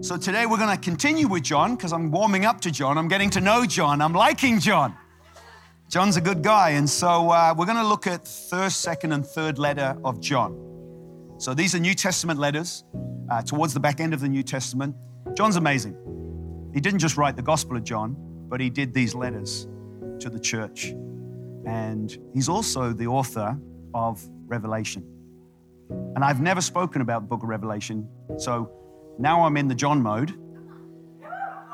So today we're going to continue with John because I'm warming up to John. I'm getting to know John. I'm liking John. John's a good guy. And so uh, we're going to look at first, second, and third letter of John. So these are New Testament letters uh, towards the back end of the New Testament. John's amazing. He didn't just write the Gospel of John, but he did these letters to the church. And he's also the author of Revelation. And I've never spoken about the book of Revelation. So now I'm in the John mode.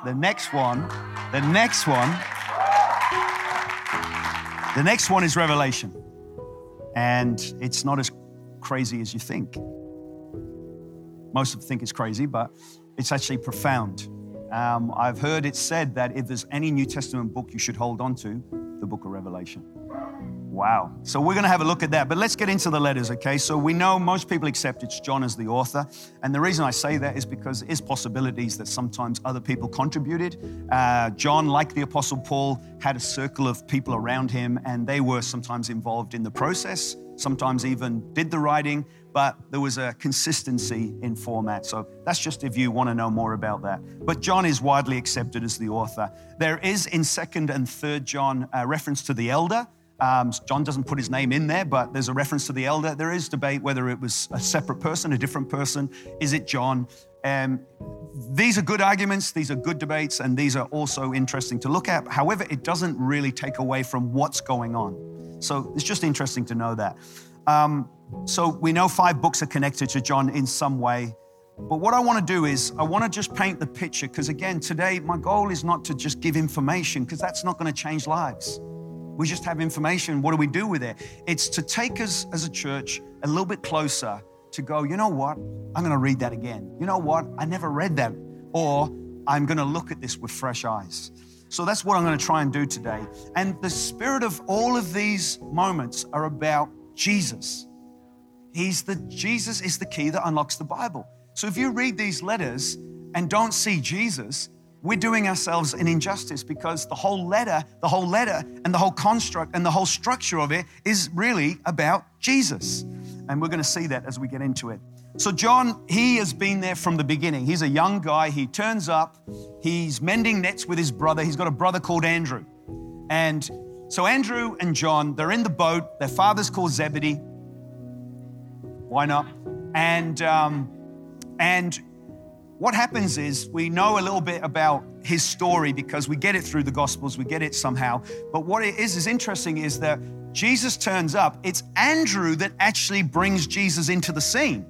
The next one, the next one, the next one is Revelation. And it's not as crazy as you think. Most of think it's crazy, but it's actually profound. Um, I've heard it said that if there's any New Testament book you should hold on to, the book of Revelation. Wow. So we're going to have a look at that. But let's get into the letters, okay? So we know most people accept it's John as the author. And the reason I say that is because there is possibilities that sometimes other people contributed. Uh, John, like the Apostle Paul, had a circle of people around him, and they were sometimes involved in the process, sometimes even did the writing, but there was a consistency in format. So that's just if you want to know more about that. But John is widely accepted as the author. There is in 2nd and 3rd John a reference to the elder. Um, John doesn't put his name in there, but there's a reference to the elder. There is debate whether it was a separate person, a different person. Is it John? Um, these are good arguments, these are good debates, and these are also interesting to look at. However, it doesn't really take away from what's going on. So it's just interesting to know that. Um, so we know five books are connected to John in some way. But what I want to do is, I want to just paint the picture because, again, today my goal is not to just give information because that's not going to change lives. We just have information. What do we do with it? It's to take us as a church a little bit closer to go, you know what? I'm going to read that again. You know what? I never read that. Or I'm going to look at this with fresh eyes. So that's what I'm going to try and do today. And the spirit of all of these moments are about Jesus. He's the Jesus is the key that unlocks the Bible. So if you read these letters and don't see Jesus, we're doing ourselves an injustice because the whole letter, the whole letter and the whole construct and the whole structure of it is really about Jesus. And we're going to see that as we get into it. So, John, he has been there from the beginning. He's a young guy. He turns up, he's mending nets with his brother. He's got a brother called Andrew. And so, Andrew and John, they're in the boat. Their father's called Zebedee. Why not? And, um, and what happens is we know a little bit about his story because we get it through the Gospels, we get it somehow. But what it is is interesting is that Jesus turns up. It's Andrew that actually brings Jesus into the scene.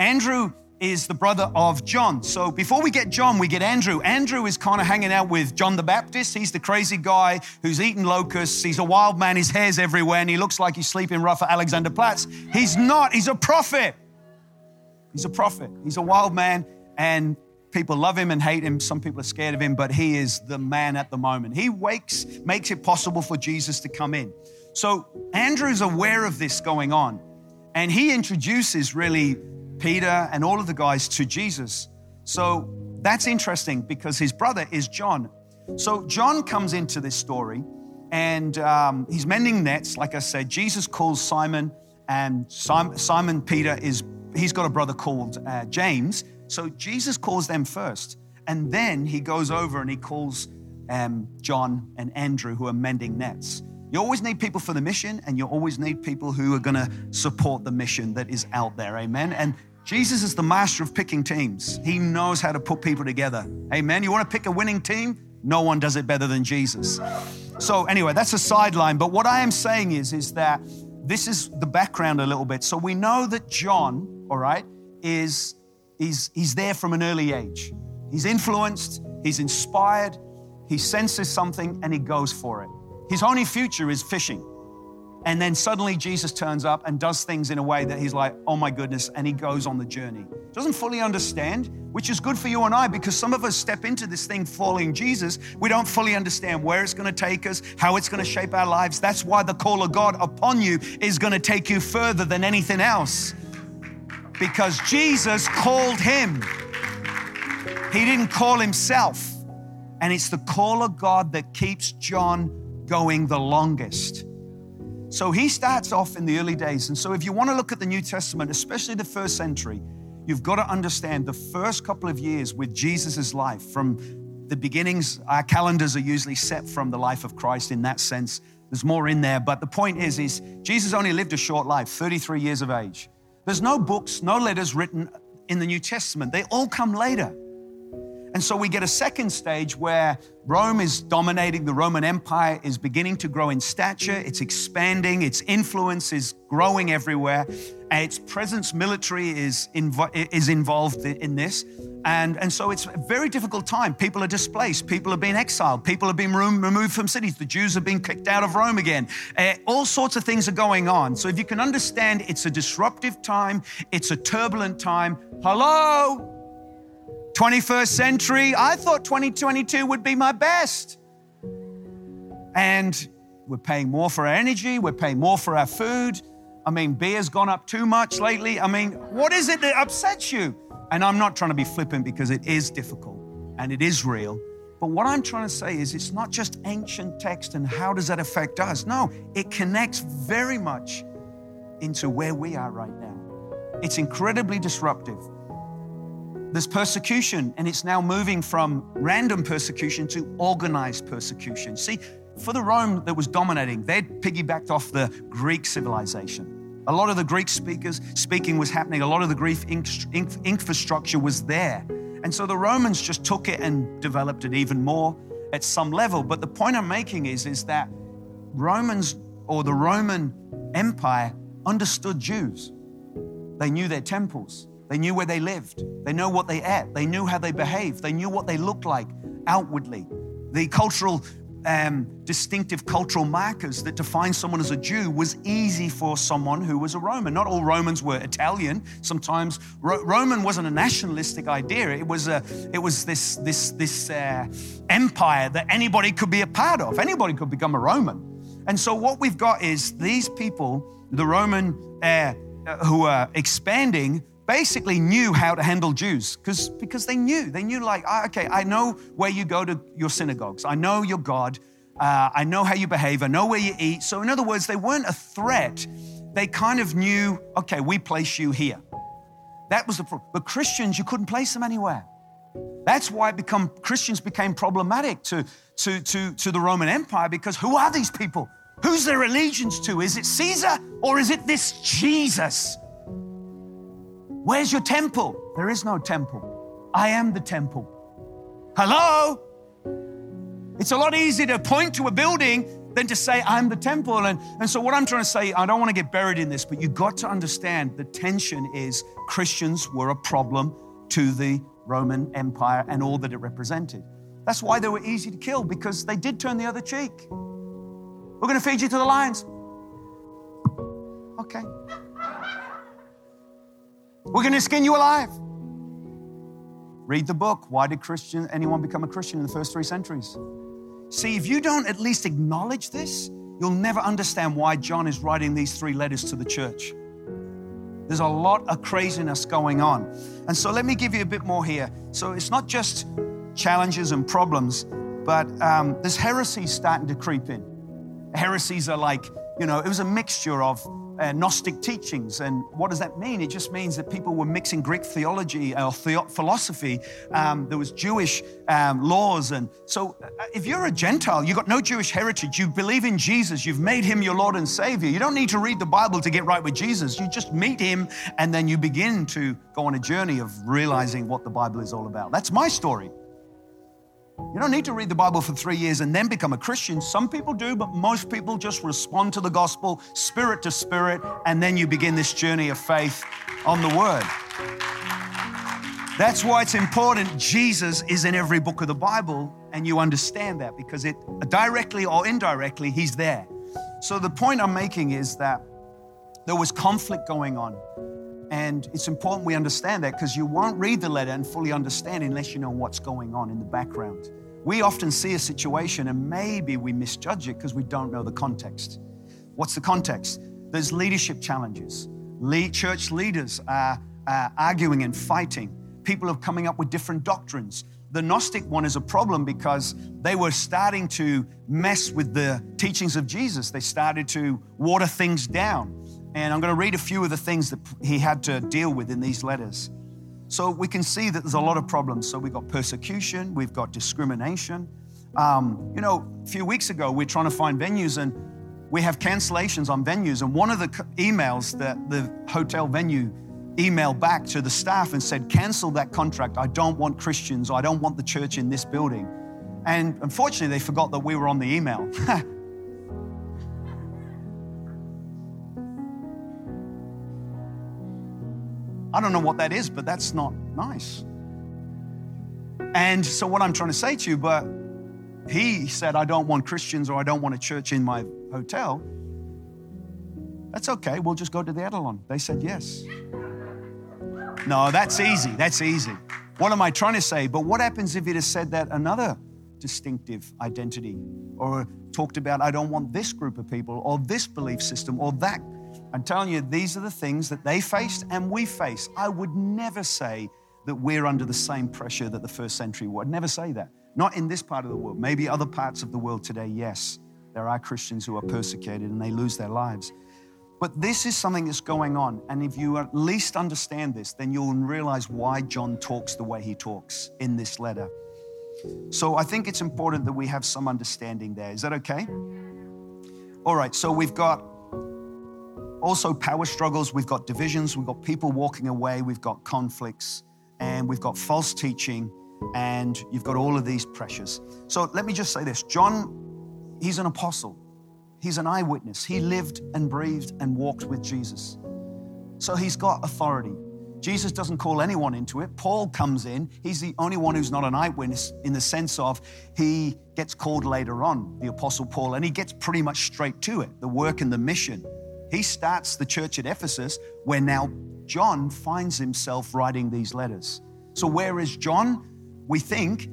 Andrew is the brother of John. So before we get John, we get Andrew. Andrew is kind of hanging out with John the Baptist. He's the crazy guy who's eating locusts. He's a wild man. His hair's everywhere and he looks like he's sleeping rough at Alexanderplatz. He's not. He's a prophet. He's a prophet. He's a wild man and people love him and hate him. Some people are scared of him, but he is the man at the moment. He wakes, makes it possible for Jesus to come in. So Andrew's aware of this going on, and he introduces really Peter and all of the guys to Jesus. So that's interesting because his brother is John. So John comes into this story and um, he's mending nets. Like I said, Jesus calls Simon, and Simon, Peter is, he's got a brother called uh, James. So Jesus calls them first. And then he goes over and he calls um, John and Andrew, who are mending nets. You always need people for the mission, and you always need people who are going to support the mission that is out there. Amen. And Jesus is the master of picking teams. He knows how to put people together. Amen. You want to pick a winning team? No one does it better than Jesus. So anyway, that's a sideline. But what I am saying is, is that this is the background a little bit. So we know that John, all right, is he's, he's there from an early age. He's influenced, he's inspired, he senses something, and he goes for it. His only future is fishing. And then suddenly Jesus turns up and does things in a way that he's like, oh my goodness, and he goes on the journey. Doesn't fully understand, which is good for you and I because some of us step into this thing following Jesus. We don't fully understand where it's going to take us, how it's going to shape our lives. That's why the call of God upon you is going to take you further than anything else because Jesus called him. He didn't call himself. And it's the call of God that keeps John going the longest. So he starts off in the early days. And so if you want to look at the New Testament, especially the first century, you've got to understand the first couple of years with Jesus' life, from the beginnings, our calendars are usually set from the life of Christ in that sense. There's more in there, but the point is, is Jesus only lived a short life, 33 years of age. There's no books, no letters written in the New Testament. They all come later. And so we get a second stage where Rome is dominating, the Roman Empire is beginning to grow in stature, it's expanding, its influence is growing everywhere, and its presence military is, invo- is involved in this. And, and so it's a very difficult time. People are displaced, people are being exiled, people are being removed from cities, the Jews are being kicked out of Rome again. Uh, all sorts of things are going on. So if you can understand, it's a disruptive time, it's a turbulent time. Hello? 21st century, I thought 2022 would be my best. And we're paying more for our energy, we're paying more for our food. I mean, beer's gone up too much lately. I mean, what is it that upsets you? And I'm not trying to be flippant because it is difficult and it is real. But what I'm trying to say is it's not just ancient text and how does that affect us? No, it connects very much into where we are right now. It's incredibly disruptive. There's persecution, and it's now moving from random persecution to organized persecution. See, for the Rome that was dominating, they'd piggybacked off the Greek civilization. A lot of the Greek speakers speaking was happening. A lot of the Greek infrastructure was there. And so the Romans just took it and developed it even more at some level. But the point I'm making is, is that Romans or the Roman Empire understood Jews. They knew their temples. They knew where they lived. They knew what they ate. They knew how they behaved. They knew what they looked like outwardly. The cultural, um, distinctive cultural markers that define someone as a Jew was easy for someone who was a Roman. Not all Romans were Italian. Sometimes Ro- Roman wasn't a nationalistic idea. It was a, it was this this this uh, empire that anybody could be a part of. Anybody could become a Roman. And so what we've got is these people, the Roman uh, who are expanding basically knew how to handle Jews because because they knew. They knew like ah, okay I know where you go to your synagogues. I know your God. Uh, I know how you behave. I know where you eat. So in other words they weren't a threat. They kind of knew okay we place you here. That was the problem but Christians you couldn't place them anywhere. That's why become Christians became problematic to to to to the Roman Empire because who are these people? Who's their allegiance to? Is it Caesar or is it this Jesus Where's your temple? There is no temple. I am the temple. Hello? It's a lot easier to point to a building than to say, I'm the temple. And, and so, what I'm trying to say, I don't want to get buried in this, but you've got to understand the tension is Christians were a problem to the Roman Empire and all that it represented. That's why they were easy to kill because they did turn the other cheek. We're going to feed you to the lions. Okay. We're going to skin you alive. Read the book. Why did Christian anyone become a Christian in the first three centuries? See, if you don't at least acknowledge this, you'll never understand why John is writing these three letters to the church. There's a lot of craziness going on. And so let me give you a bit more here. So it's not just challenges and problems, but um, there's heresies starting to creep in. Heresies are like, you know, it was a mixture of uh, Gnostic teachings. And what does that mean? It just means that people were mixing Greek theology or the- philosophy. Um, there was Jewish um, laws. And so uh, if you're a Gentile, you've got no Jewish heritage, you believe in Jesus, you've made him your Lord and Savior. You don't need to read the Bible to get right with Jesus. You just meet him and then you begin to go on a journey of realizing what the Bible is all about. That's my story. You don't need to read the Bible for three years and then become a Christian. Some people do, but most people just respond to the gospel, spirit to spirit, and then you begin this journey of faith on the Word. That's why it's important. Jesus is in every book of the Bible, and you understand that because it directly or indirectly, He's there. So the point I'm making is that there was conflict going on. And it's important we understand that because you won't read the letter and fully understand unless you know what's going on in the background. We often see a situation and maybe we misjudge it because we don't know the context. What's the context? There's leadership challenges. Le- church leaders are, are arguing and fighting. People are coming up with different doctrines. The Gnostic one is a problem because they were starting to mess with the teachings of Jesus. They started to water things down. And I'm going to read a few of the things that he had to deal with in these letters. So we can see that there's a lot of problems. So we've got persecution, we've got discrimination. Um, you know, a few weeks ago, we're trying to find venues and we have cancellations on venues. And one of the emails that the hotel venue emailed back to the staff and said, cancel that contract. I don't want Christians. I don't want the church in this building. And unfortunately, they forgot that we were on the email. I don't know what that is, but that's not nice. And so, what I'm trying to say to you, but he said, I don't want Christians or I don't want a church in my hotel. That's okay, we'll just go to the Etalon. They said yes. No, that's easy. That's easy. What am I trying to say? But what happens if it has said that another distinctive identity or talked about, I don't want this group of people or this belief system or that I'm telling you, these are the things that they faced and we face. I would never say that we're under the same pressure that the first century were. I'd never say that. Not in this part of the world. Maybe other parts of the world today, yes. There are Christians who are persecuted and they lose their lives. But this is something that's going on. And if you at least understand this, then you'll realize why John talks the way he talks in this letter. So I think it's important that we have some understanding there. Is that okay? All right, so we've got also power struggles, we've got divisions, we've got people walking away, we've got conflicts, and we've got false teaching, and you've got all of these pressures. So let me just say this John, he's an apostle, he's an eyewitness. He lived and breathed and walked with Jesus. So he's got authority. Jesus doesn't call anyone into it. Paul comes in. He's the only one who's not an eyewitness in the sense of he gets called later on, the Apostle Paul, and he gets pretty much straight to it the work and the mission. He starts the church at Ephesus, where now John finds himself writing these letters. So, where is John? We think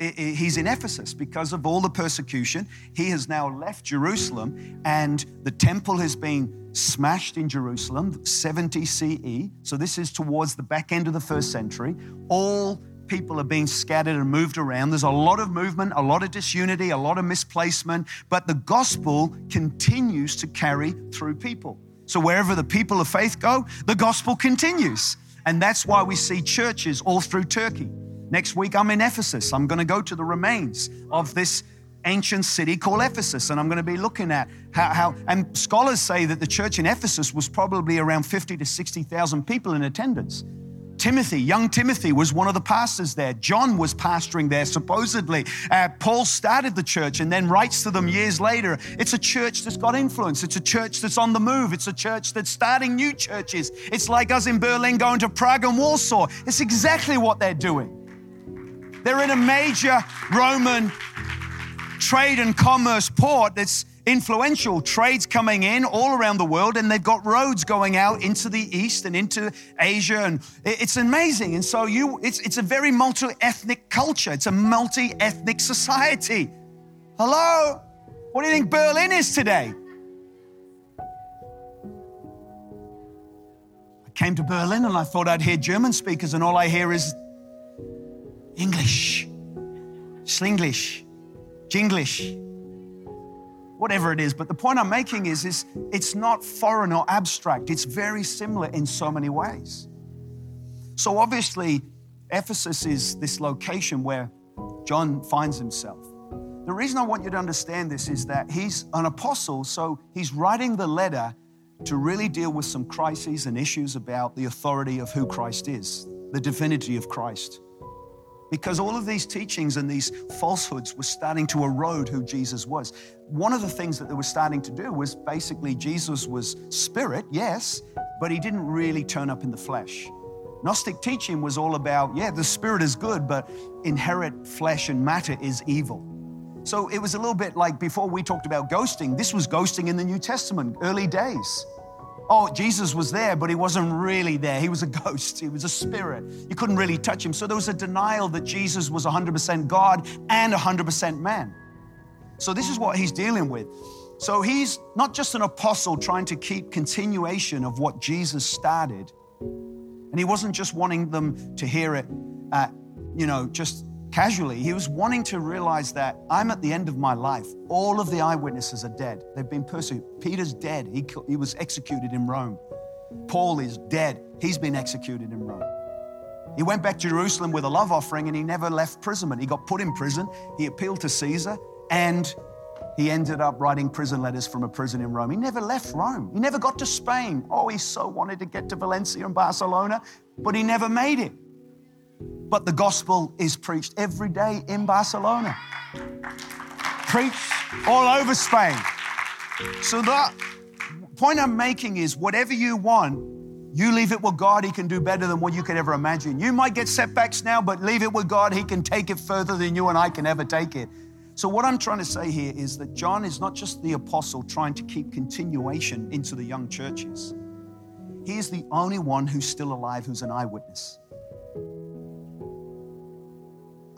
he's in Ephesus because of all the persecution. He has now left Jerusalem, and the temple has been smashed in Jerusalem, 70 CE. So, this is towards the back end of the first century. All people are being scattered and moved around. There's a lot of movement, a lot of disunity, a lot of misplacement, but the gospel continues to carry through people. So wherever the people of faith go, the gospel continues. And that's why we see churches all through Turkey. Next week, I'm in Ephesus. I'm going to go to the remains of this ancient city called Ephesus, and I'm going to be looking at how, how, and scholars say that the church in Ephesus was probably around 50 to 60,000 people in attendance. Timothy, young Timothy, was one of the pastors there. John was pastoring there, supposedly. Uh, Paul started the church and then writes to them years later. It's a church that's got influence. It's a church that's on the move. It's a church that's starting new churches. It's like us in Berlin going to Prague and Warsaw. It's exactly what they're doing. They're in a major Roman trade and commerce port that's influential trades coming in all around the world, and they've got roads going out into the east and into Asia, and it's amazing. And so you, it's, it's a very multi-ethnic culture. It's a multi-ethnic society. Hello, what do you think Berlin is today? I came to Berlin and I thought I'd hear German speakers, and all I hear is English, Slinglish, Jinglish whatever it is. But the point I'm making is, is it's not foreign or abstract. It's very similar in so many ways. So obviously, Ephesus is this location where John finds himself. The reason I want you to understand this is that he's an apostle, so he's writing the letter to really deal with some crises and issues about the authority of who Christ is, the divinity of Christ because all of these teachings and these falsehoods were starting to erode who Jesus was. One of the things that they were starting to do was basically Jesus was spirit, yes, but he didn't really turn up in the flesh. Gnostic teaching was all about, yeah, the spirit is good, but inherent flesh and matter is evil. So it was a little bit like before we talked about ghosting, this was ghosting in the New Testament, early days. Oh, Jesus was there, but he wasn't really there. He was a ghost, he was a spirit. You couldn't really touch him. So there was a denial that Jesus was 100% God and 100% man. So this is what he's dealing with. So he's not just an apostle trying to keep continuation of what Jesus started, and he wasn't just wanting them to hear it, uh, you know, just casually. He was wanting to realize that I'm at the end of my life. All of the eyewitnesses are dead. They've been persecuted. Peter's dead. He, he was executed in Rome. Paul is dead. He's been executed in Rome. He went back to Jerusalem with a love offering and he never left prison. He got put in prison. He appealed to Caesar and he ended up writing prison letters from a prison in Rome. He never left Rome. He never got to Spain. Oh, he so wanted to get to Valencia and Barcelona, but he never made it. But the gospel is preached every day in Barcelona, preached all over Spain. So the point I'm making is whatever you want, you leave it with God, He can do better than what you could ever imagine. You might get setbacks now, but leave it with God, He can take it further than you and I can ever take it. So, what I'm trying to say here is that John is not just the apostle trying to keep continuation into the young churches, he is the only one who's still alive who's an eyewitness.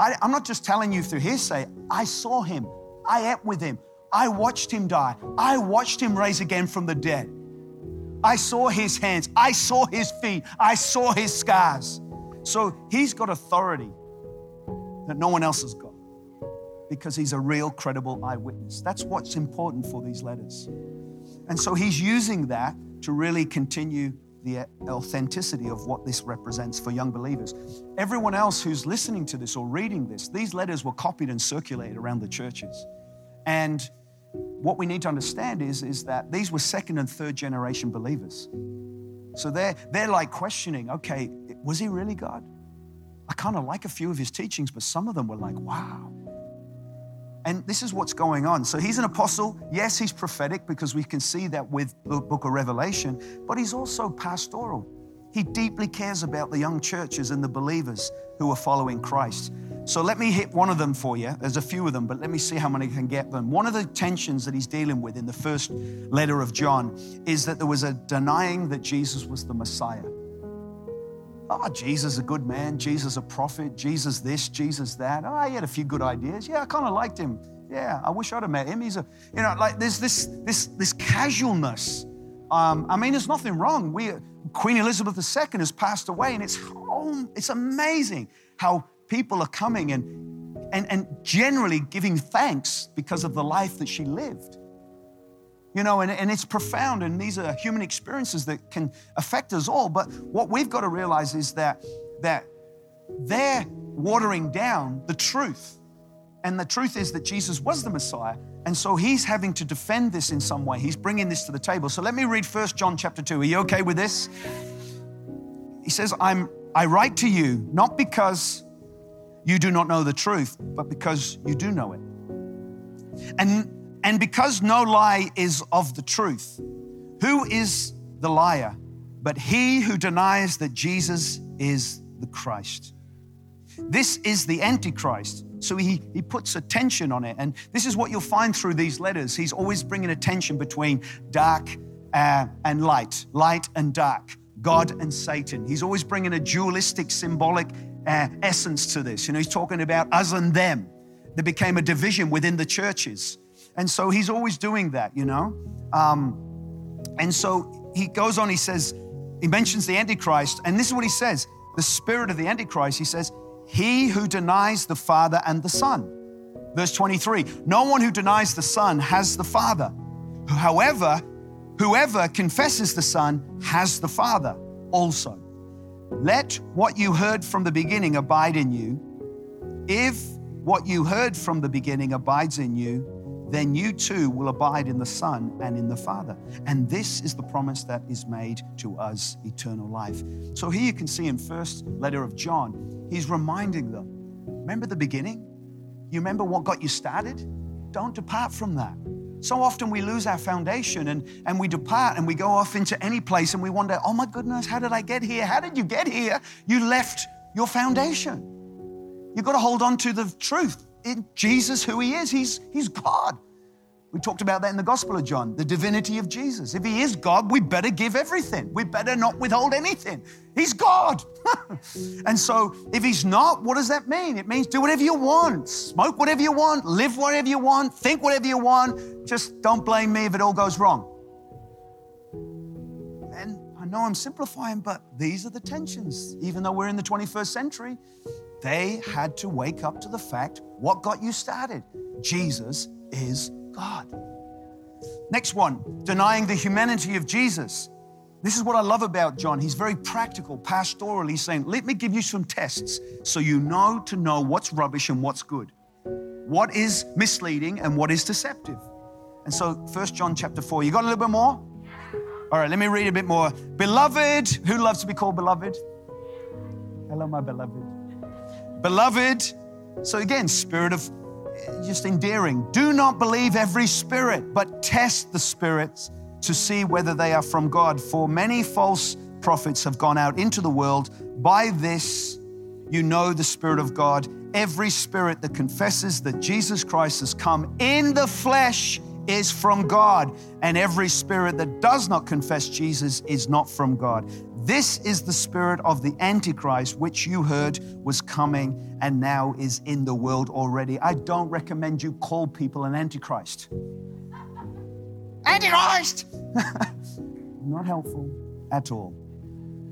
I, am not just telling you through hearsay, I saw him, I ate with him, I watched him die, I watched him raise again from the dead. I saw his hands, I saw his feet, I saw his scars. So he's got authority that no one else has got because he's a real, credible eyewitness. That's what's important for these letters. And so he's using that to really continue the authenticity of what this represents for young believers. Everyone else who's listening to this or reading this, these letters were copied and circulated around the churches. And what we need to understand is, is that these were second and third generation believers. So they're, they're like questioning okay, was he really God? I kind of like a few of his teachings, but some of them were like, wow. And this is what's going on. So he's an apostle. Yes, he's prophetic because we can see that with the book of Revelation, but he's also pastoral. He deeply cares about the young churches and the believers who are following Christ. So let me hit one of them for you. There's a few of them, but let me see how many can get them. One of the tensions that he's dealing with in the first letter of John is that there was a denying that Jesus was the Messiah. Oh, Jesus a good man, Jesus a prophet, Jesus this, Jesus that. Oh, he had a few good ideas. Yeah, I kind of liked him. Yeah, I wish I'd have met him. He's a, you know, like there's this this this casualness. Um, I mean, there's nothing wrong. We Queen Elizabeth II has passed away, and it's home. It's amazing how people are coming and, and, and generally giving thanks because of the life that she lived. You know, and, and it's profound, and these are human experiences that can affect us all. But what we've got to realize is that, that they're watering down the truth. And the truth is that Jesus was the Messiah. And so he's having to defend this in some way. He's bringing this to the table. So let me read First John chapter 2. Are you okay with this? He says, I'm, I write to you not because you do not know the truth, but because you do know it. And, and because no lie is of the truth, who is the liar but he who denies that Jesus is the Christ? This is the Antichrist. So he, he puts attention on it. And this is what you'll find through these letters. He's always bringing a tension between dark uh, and light, light and dark, God and Satan. He's always bringing a dualistic, symbolic uh, essence to this. You know, he's talking about us and them. There became a division within the churches. And so he's always doing that, you know? Um, and so he goes on, he says, he mentions the Antichrist, and this is what he says the spirit of the Antichrist, he says, he who denies the Father and the Son. Verse 23 No one who denies the Son has the Father. However, whoever confesses the Son has the Father also. Let what you heard from the beginning abide in you. If what you heard from the beginning abides in you, then you too will abide in the Son and in the Father. And this is the promise that is made to us eternal life. So here you can see in first letter of John, he's reminding them, remember the beginning? You remember what got you started? Don't depart from that. So often we lose our foundation and, and we depart and we go off into any place and we wonder, oh my goodness, how did I get here? How did you get here? You left your foundation. You've got to hold on to the truth. In Jesus, who He is, He's, he's God. We talked about that in the Gospel of John, the divinity of Jesus. If He is God, we better give everything. We better not withhold anything. He's God. and so, if He's not, what does that mean? It means do whatever you want, smoke whatever you want, live whatever you want, think whatever you want. Just don't blame me if it all goes wrong. And I know I'm simplifying, but these are the tensions. Even though we're in the 21st century, they had to wake up to the fact what got you started? Jesus is God. Next one, denying the humanity of Jesus. This is what I love about John. He's very practical, pastoral. He's saying, Let me give you some tests so you know to know what's rubbish and what's good, what is misleading and what is deceptive. And so, 1 John chapter 4, you got a little bit more? All right, let me read a bit more. Beloved, who loves to be called beloved? Hello, my beloved. Beloved, so again, spirit of just endearing. Do not believe every spirit, but test the spirits to see whether they are from God. For many false prophets have gone out into the world. By this, you know the Spirit of God. Every spirit that confesses that Jesus Christ has come in the flesh is from God, and every spirit that does not confess Jesus is not from God. This is the spirit of the Antichrist, which you heard was coming and now is in the world already. I don't recommend you call people an Antichrist. Antichrist! Not helpful at all.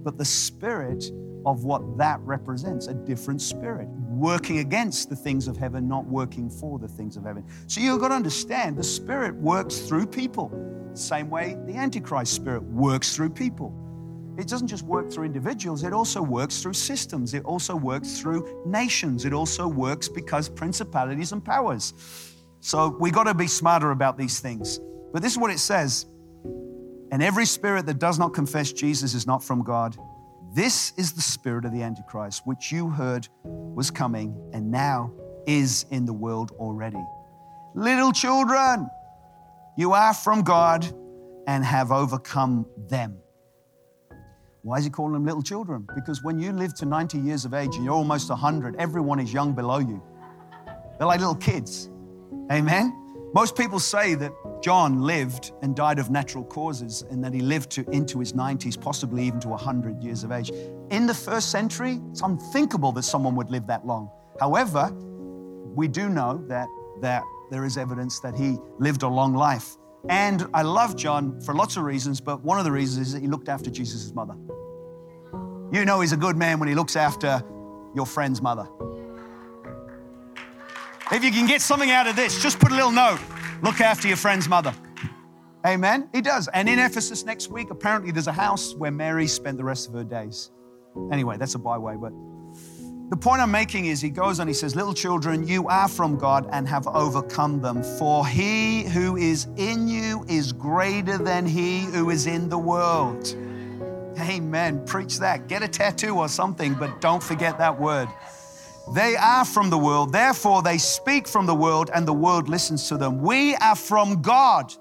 But the spirit of what that represents a different spirit, working against the things of heaven, not working for the things of heaven. So you've got to understand the spirit works through people, same way the Antichrist spirit works through people. It doesn't just work through individuals, it also works through systems, it also works through nations, it also works because principalities and powers. So we got to be smarter about these things. But this is what it says And every spirit that does not confess Jesus is not from God. This is the spirit of the Antichrist, which you heard was coming and now is in the world already. Little children, you are from God and have overcome them. Why is he calling them little children? Because when you live to 90 years of age and you're almost 100, everyone is young below you. They're like little kids. Amen? Most people say that John lived and died of natural causes and that he lived to, into his 90s, possibly even to 100 years of age. In the first century, it's unthinkable that someone would live that long. However, we do know that, that there is evidence that he lived a long life. And I love John for lots of reasons, but one of the reasons is that he looked after Jesus' mother. You know he's a good man when he looks after your friend's mother. If you can get something out of this, just put a little note look after your friend's mother. Amen. He does. And in Ephesus next week, apparently there's a house where Mary spent the rest of her days. Anyway, that's a byway, but the point I'm making is he goes on, he says, Little children, you are from God and have overcome them, for he who is in you is greater than he who is in the world. Amen. Preach that. Get a tattoo or something, but don't forget that word. They are from the world, therefore they speak from the world, and the world listens to them. We are from God.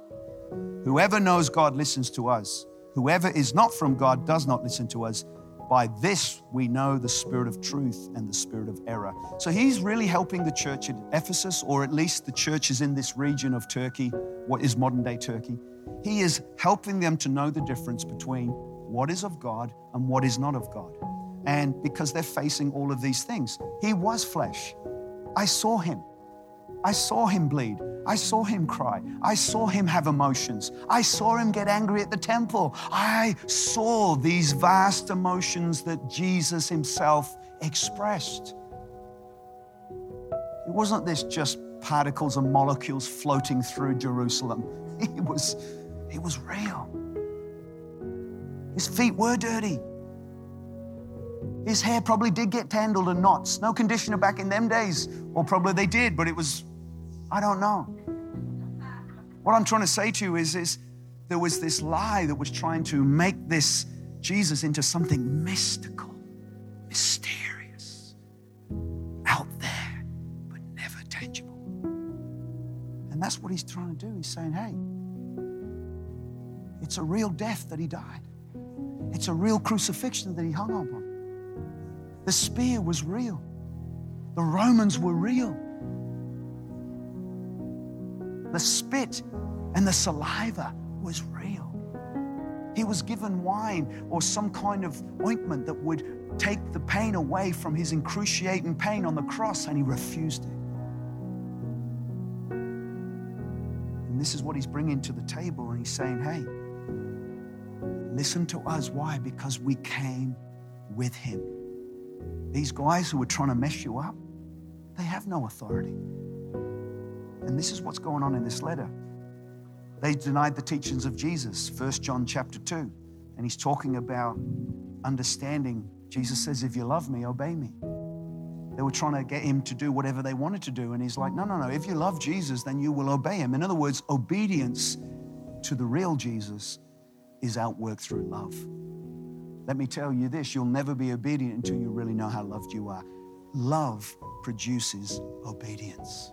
Whoever knows God listens to us. Whoever is not from God does not listen to us. By this we know the spirit of truth and the spirit of error. So he's really helping the church at Ephesus, or at least the churches in this region of Turkey, what is modern day Turkey. He is helping them to know the difference between what is of God and what is not of God. And because they're facing all of these things, he was flesh. I saw him. I saw him bleed. I saw him cry. I saw him have emotions. I saw him get angry at the temple. I saw these vast emotions that Jesus himself expressed. It wasn't this just particles and molecules floating through Jerusalem. It was, it was real. His feet were dirty. His hair probably did get tangled and knots. No conditioner back in them days, or probably they did, but it was, I don't know. What I'm trying to say to you is, is there was this lie that was trying to make this Jesus into something mystical, mysterious, out there, but never tangible. And that's what he's trying to do. He's saying, hey, it's a real death that he died. It's a real crucifixion that he hung upon. The spear was real, the Romans were real. The spit and the saliva was real. He was given wine or some kind of ointment that would take the pain away from his excruciating pain on the cross, and he refused it. And this is what he's bringing to the table, and he's saying, Hey, listen to us. Why? Because we came with him. These guys who are trying to mess you up, they have no authority. And this is what's going on in this letter. They denied the teachings of Jesus, 1 John chapter 2. and he's talking about understanding. Jesus says, If you love me, obey me. They were trying to get him to do whatever they wanted to do. And he's like, No, no, no. If you love Jesus, then you will obey him. In other words, obedience to the real Jesus is outworked through love. Let me tell you this you'll never be obedient until you really know how loved you are. Love produces obedience.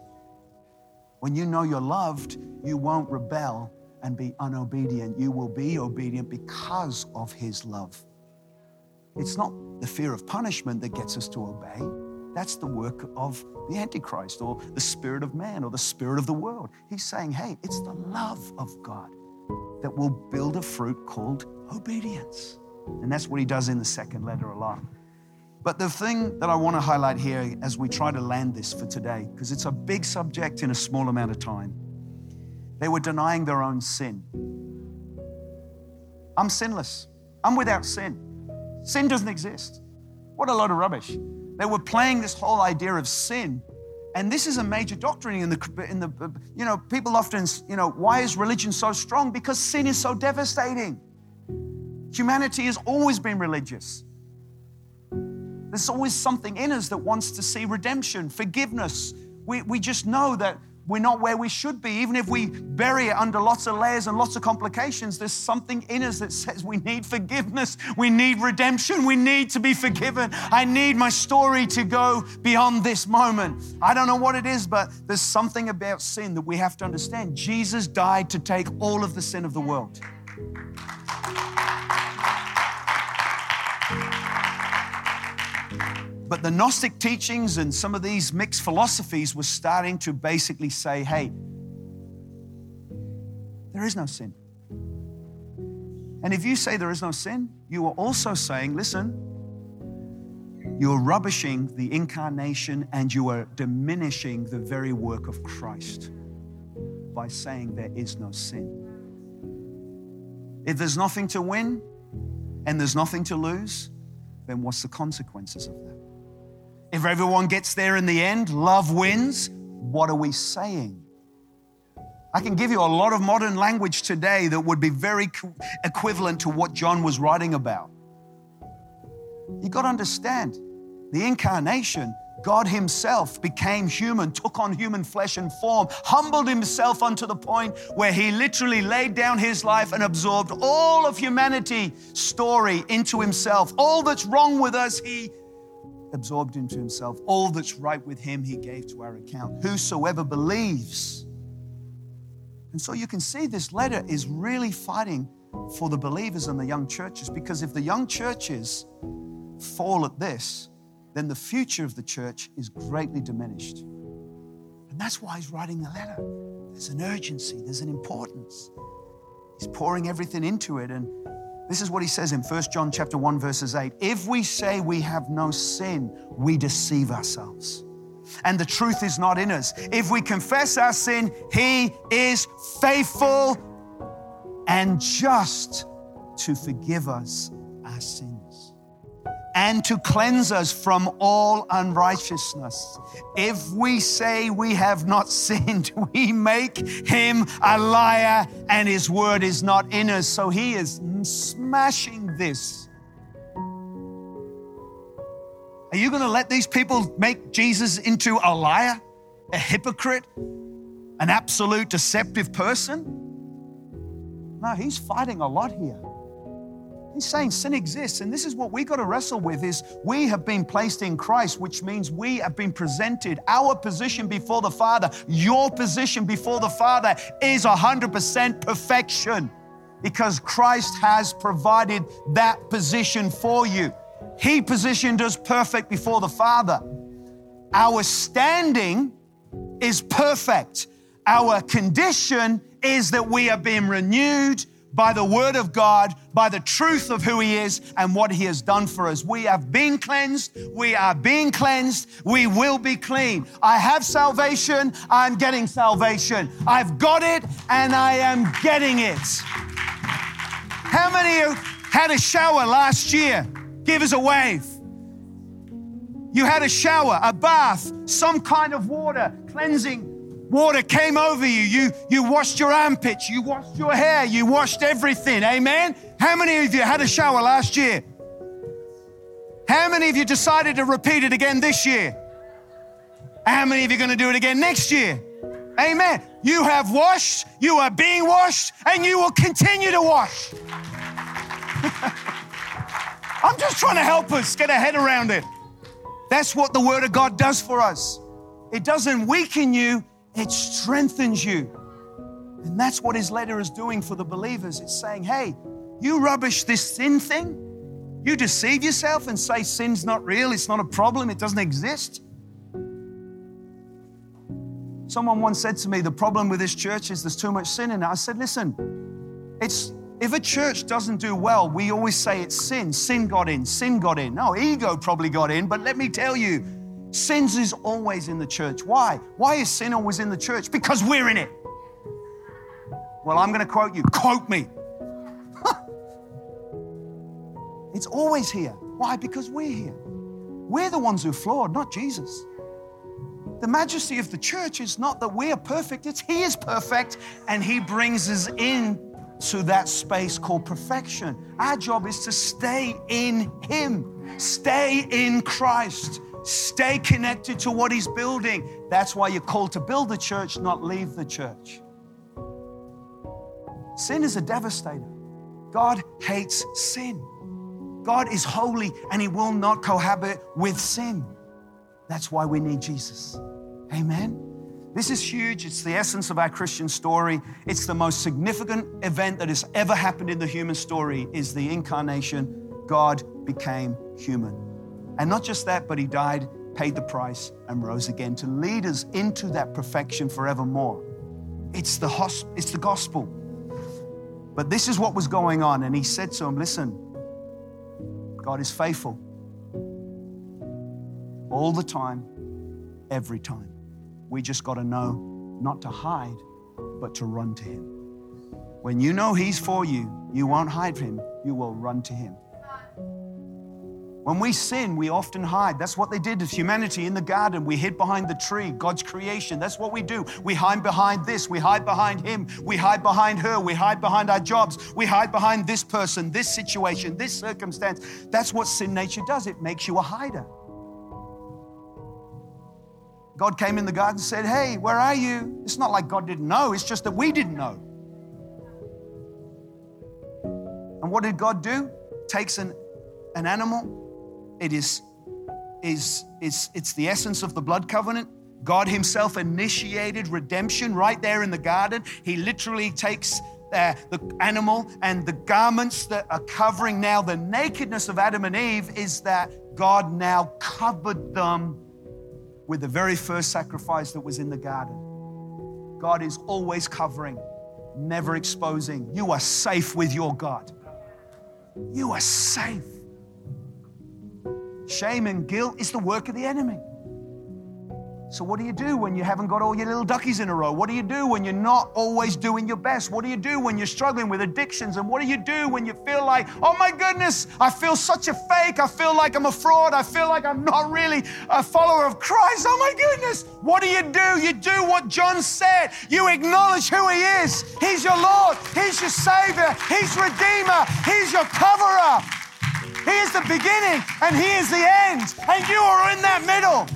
When you know you're loved, you won't rebel and be unobedient. You will be obedient because of His love. It's not the fear of punishment that gets us to obey. That's the work of the Antichrist or the spirit of man or the spirit of the world. He's saying, hey, it's the love of God that will build a fruit called obedience. And that's what he does in the second letter a. But the thing that I want to highlight here as we try to land this for today, because it's a big subject in a small amount of time, they were denying their own sin. I'm sinless. I'm without sin. Sin doesn't exist. What a load of rubbish. They were playing this whole idea of sin. And this is a major doctrine in the, in the, you know, people often, you know, why is religion so strong? Because sin is so devastating. Humanity has always been religious. There's always something in us that wants to see redemption, forgiveness. We, we just know that we're not where we should be. Even if we bury it under lots of layers and lots of complications, there's something in us that says we need forgiveness, we need redemption, we need to be forgiven. I need my story to go beyond this moment. I don't know what it is, but there's something about sin that we have to understand. Jesus died to take all of the sin of the world. But the Gnostic teachings and some of these mixed philosophies were starting to basically say, hey, there is no sin. And if you say there is no sin, you are also saying, listen, you are rubbishing the incarnation and you are diminishing the very work of Christ by saying there is no sin. If there's nothing to win and there's nothing to lose, then what's the consequences of that? If everyone gets there in the end, love wins, what are we saying? I can give you a lot of modern language today that would be very equivalent to what John was writing about. You got to understand the incarnation, God Himself became human, took on human flesh and form, humbled Himself unto the point where He literally laid down His life and absorbed all of humanity story into Himself. All that's wrong with us, He absorbed into himself. All that's right with him, he gave to our account. Whosoever believes. And so you can see this letter is really fighting for the believers and the young churches because if the young churches fall at this, then the future of the church is greatly diminished. And that's why he's writing the letter. There's an urgency, there's an importance. He's pouring everything into it. And this is what he says in 1 John chapter 1 verses 8. If we say we have no sin, we deceive ourselves. And the truth is not in us. If we confess our sin, he is faithful and just to forgive us our sins and to cleanse us from all unrighteousness. If we say we have not sinned, we make him a liar and his word is not in us. So he is smashing this. Are you going to let these people make Jesus into a liar, a hypocrite, an absolute deceptive person? No, he's fighting a lot here. He's saying sin exists, and this is what we got to wrestle with is we have been placed in Christ, which means we have been presented. Our position before the Father, your position before the Father is 100% perfection because Christ has provided that position for you. He positioned us perfect before the Father. Our standing is perfect. Our condition is that we are being renewed by the Word of God, by the truth of who He is and what He has done for us. We have been cleansed. We are being cleansed. We will be clean. I have salvation. I'm getting salvation. I've got it and I am getting it. How many of you had a shower last year? Give us a wave. You had a shower, a bath, some kind of water, cleansing Water came over you. You, you washed your armpits. You washed your hair. You washed everything. Amen. How many of you had a shower last year? How many of you decided to repeat it again this year? How many of you are going to do it again next year? Amen. You have washed, you are being washed, and you will continue to wash. I'm just trying to help us get a head around it. That's what the Word of God does for us. It doesn't weaken you, it strengthens you. And that's what His letter is doing for the believers. It's saying, hey, you rubbish this sin thing, you deceive yourself and say sin's not real, it's not a problem, it doesn't exist. Someone once said to me, the problem with this church is there's too much sin in it. I said, listen, it's if a church doesn't do well, we always say it's sin. Sin got in, sin got in. No, ego probably got in, but let me tell you, sins is always in the church. Why? Why is sin always in the church? Because we're in it. Well, I'm going to quote you. Quote me. it's always here. Why? Because we're here. We're the ones who flawed, not Jesus. The majesty of the church is not that we are perfect, it's He is perfect and He brings us in to that space called perfection. Our job is to stay in Him, stay in Christ, stay connected to what He's building. That's why you're called to build the church, not leave the church. Sin is a devastator. God hates sin. God is holy and He will not cohabit with sin. That's why we need Jesus. Amen. This is huge. It's the essence of our Christian story. It's the most significant event that has ever happened in the human story is the incarnation. God became human. And not just that, but he died, paid the price and rose again to lead us into that perfection forevermore. It's the hosp- it's the gospel. But this is what was going on and he said to him, "Listen, God is faithful all the time, every time. We just got to know not to hide, but to run to Him. When you know He's for you, you won't hide from Him, you will run to Him. When we sin, we often hide. That's what they did as humanity in the garden. We hid behind the tree, God's creation. That's what we do. We hide behind this. We hide behind him. We hide behind her. We hide behind our jobs. We hide behind this person, this situation, this circumstance. That's what sin nature does. It makes you a hider. God came in the garden and said, Hey, where are you? It's not like God didn't know, it's just that we didn't know. And what did God do? Takes an, an animal, it is, is, is it's the essence of the blood covenant. God Himself initiated redemption right there in the garden. He literally takes uh, the animal and the garments that are covering now the nakedness of Adam and Eve is that God now covered them with the very first sacrifice that was in the garden. God is always covering, never exposing. You are safe with your God. You are safe. Shame and guilt is the work of the enemy. So, what do you do when you haven't got all your little duckies in a row? What do you do when you're not always doing your best? What do you do when you're struggling with addictions? And what do you do when you feel like, oh my goodness, I feel such a fake. I feel like I'm a fraud. I feel like I'm not really a follower of Christ. Oh my goodness. What do you do? You do what John said. You acknowledge who He is. He's your Lord, He's your Savior, He's Redeemer, He's your coverer. He is the beginning and He is the end. And you are in that middle.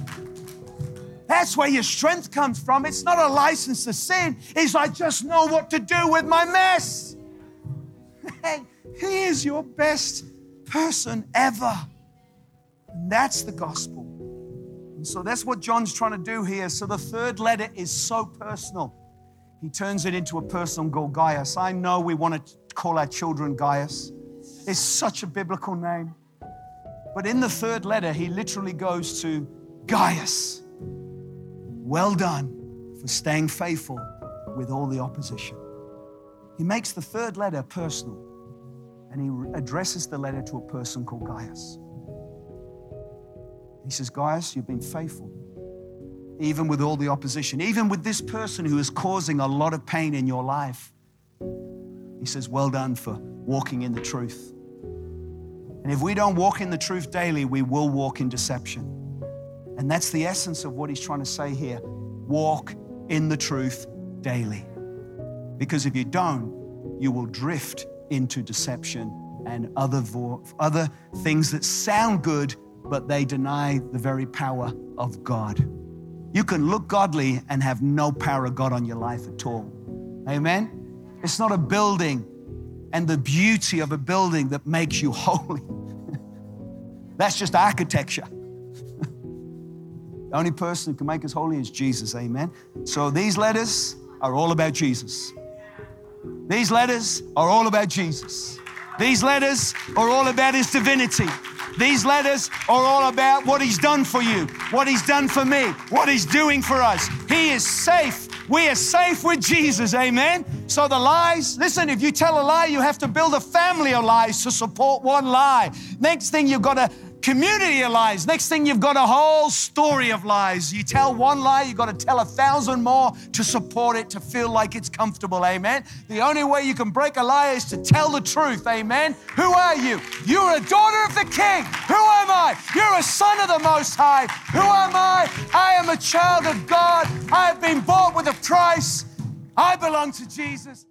That's where your strength comes from. It's not a license to sin. It's I just know what to do with my mess. Hey, he is your best person ever. And that's the gospel. And so that's what John's trying to do here. So the third letter is so personal. He turns it into a personal goal, Gaius. I know we want to call our children Gaius. It's such a biblical name. But in the third letter, he literally goes to Gaius. Well done for staying faithful with all the opposition. He makes the third letter personal and he addresses the letter to a person called Gaius. He says, Gaius, you've been faithful, even with all the opposition, even with this person who is causing a lot of pain in your life. He says, Well done for walking in the truth. And if we don't walk in the truth daily, we will walk in deception. And that's the essence of what he's trying to say here. Walk in the truth daily. Because if you don't, you will drift into deception and other, vo- other things that sound good, but they deny the very power of God. You can look godly and have no power of God on your life at all. Amen? It's not a building and the beauty of a building that makes you holy. That's just architecture. the only person who can make us holy is Jesus. Amen? So these letters are all about Jesus. These letters are all about Jesus. These letters are all about His divinity. These letters are all about what He's done for you, what He's done for me, what He's doing for us. He is safe. We are safe with Jesus, amen? So the lies, listen, if you tell a lie, you have to build a family of lies to support one lie. Next thing, you've got to community of lies. Next thing, you've got a whole story of lies. You tell one lie, you've got to tell a thousand more to support it, to feel like it's comfortable. Amen. The only way you can break a lie is to tell the truth. Amen. Who are you? You're a daughter of the King. Who am I? You're a son of the Most High. Who am I? I am a child of God. I have been bought with a price. I belong to Jesus.